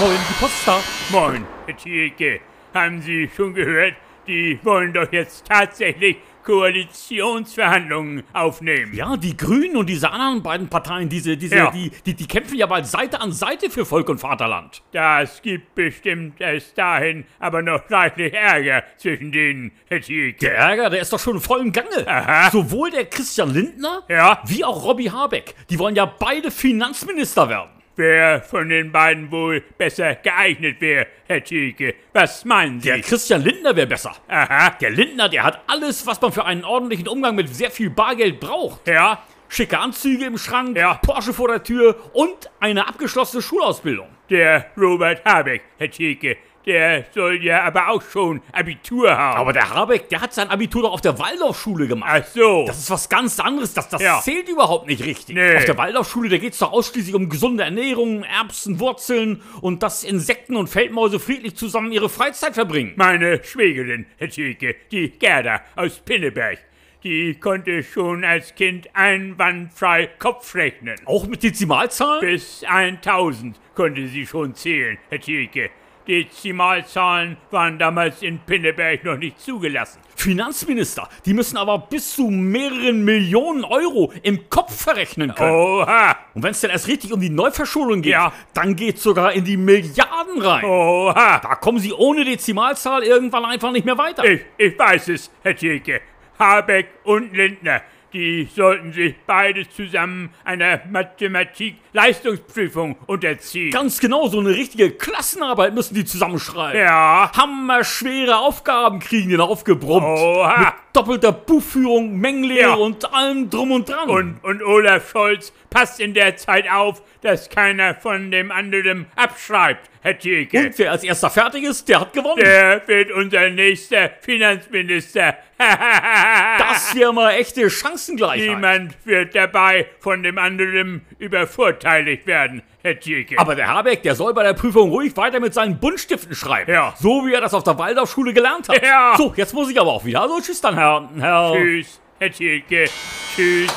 Moin, die Potstar. Moin, Herr Thielke. Haben Sie schon gehört? Die wollen doch jetzt tatsächlich Koalitionsverhandlungen aufnehmen. Ja, die Grünen und diese anderen beiden Parteien, diese, diese, Ja. die, die, die kämpfen ja bald Seite an Seite für Volk und Vaterland. Das gibt bestimmt erst dahin aber noch reichlich Ärger zwischen denen, Herr Thielke. Der Ärger, der ist doch schon voll im Gange. Aha. Sowohl der Christian Lindner Ja. wie auch Robbie Habeck. Die wollen ja beide Finanzminister werden. Wer von den beiden wohl besser geeignet wäre, Herr Thielke? Was meinen Sie? Der Christian Lindner wäre besser. Aha, Der Lindner, der hat alles, was man für einen ordentlichen Umgang mit sehr viel Bargeld braucht. ja, Schicke Anzüge im Schrank, Ja. Porsche vor der Tür und eine abgeschlossene Schulausbildung. der Robert Habeck, Herr Thielke. Der soll ja aber auch schon Abitur haben. Aber der Habeck, der hat sein Abitur doch auf der Waldorfschule gemacht. Ach so. Das ist was ganz anderes. Das, das Ja. zählt überhaupt nicht richtig. Nee. Auf der Waldorfschule, da geht es doch ausschließlich um gesunde Ernährung, Erbsen, Wurzeln und dass Insekten und Feldmäuse friedlich zusammen ihre Freizeit verbringen. Meine Schwägerin, Herr Thielke, die Gerda aus Pinneberg, die konnte schon als Kind einwandfrei Kopf rechnen. Auch mit Dezimalzahlen? Bis 1000 konnte sie schon zählen, Herr Thielke. Dezimalzahlen waren damals in Pinneberg noch nicht zugelassen. Finanzminister, die müssen aber bis zu mehreren Millionen Euro im Kopf verrechnen können. Oha, Und wenn es dann erst richtig um die Neuverschuldung geht, Ja. dann geht sogar in die Milliarden rein. oha. Da kommen sie ohne Dezimalzahl irgendwann einfach nicht mehr weiter. Ich, ich weiß es, Herr Thielke. Habeck und Lindner, die sollten sich beide zusammen einer Mathematik-Leistungsprüfung unterziehen. Ganz genau, so eine richtige Klassenarbeit müssen die zusammenschreiben. ja. Hammerschwere Aufgaben kriegen die da aufgebrummt. Oha. Mit doppelter Buchführung, Mengenlehre Ja. und allem drum und dran. Und, und Olaf Scholz passt in der Zeit auf, dass keiner von dem anderen abschreibt, Herr Thielke. Und wer als erster fertig ist, der hat gewonnen. Der wird unser nächster Finanzminister. das wäre mal echte Chancengleichheit. Niemand wird dabei von dem anderen übervorteiligt werden, Herr Thielke. Aber der Habeck, der soll bei der Prüfung ruhig weiter mit seinen Buntstiften schreiben. Ja. So wie er das auf der Waldorfschule gelernt hat. Ja. So, jetzt muss ich aber auch wieder. Also tschüss dann, Herr. Herr. Tschüss, Herr Thielke. Tschüss.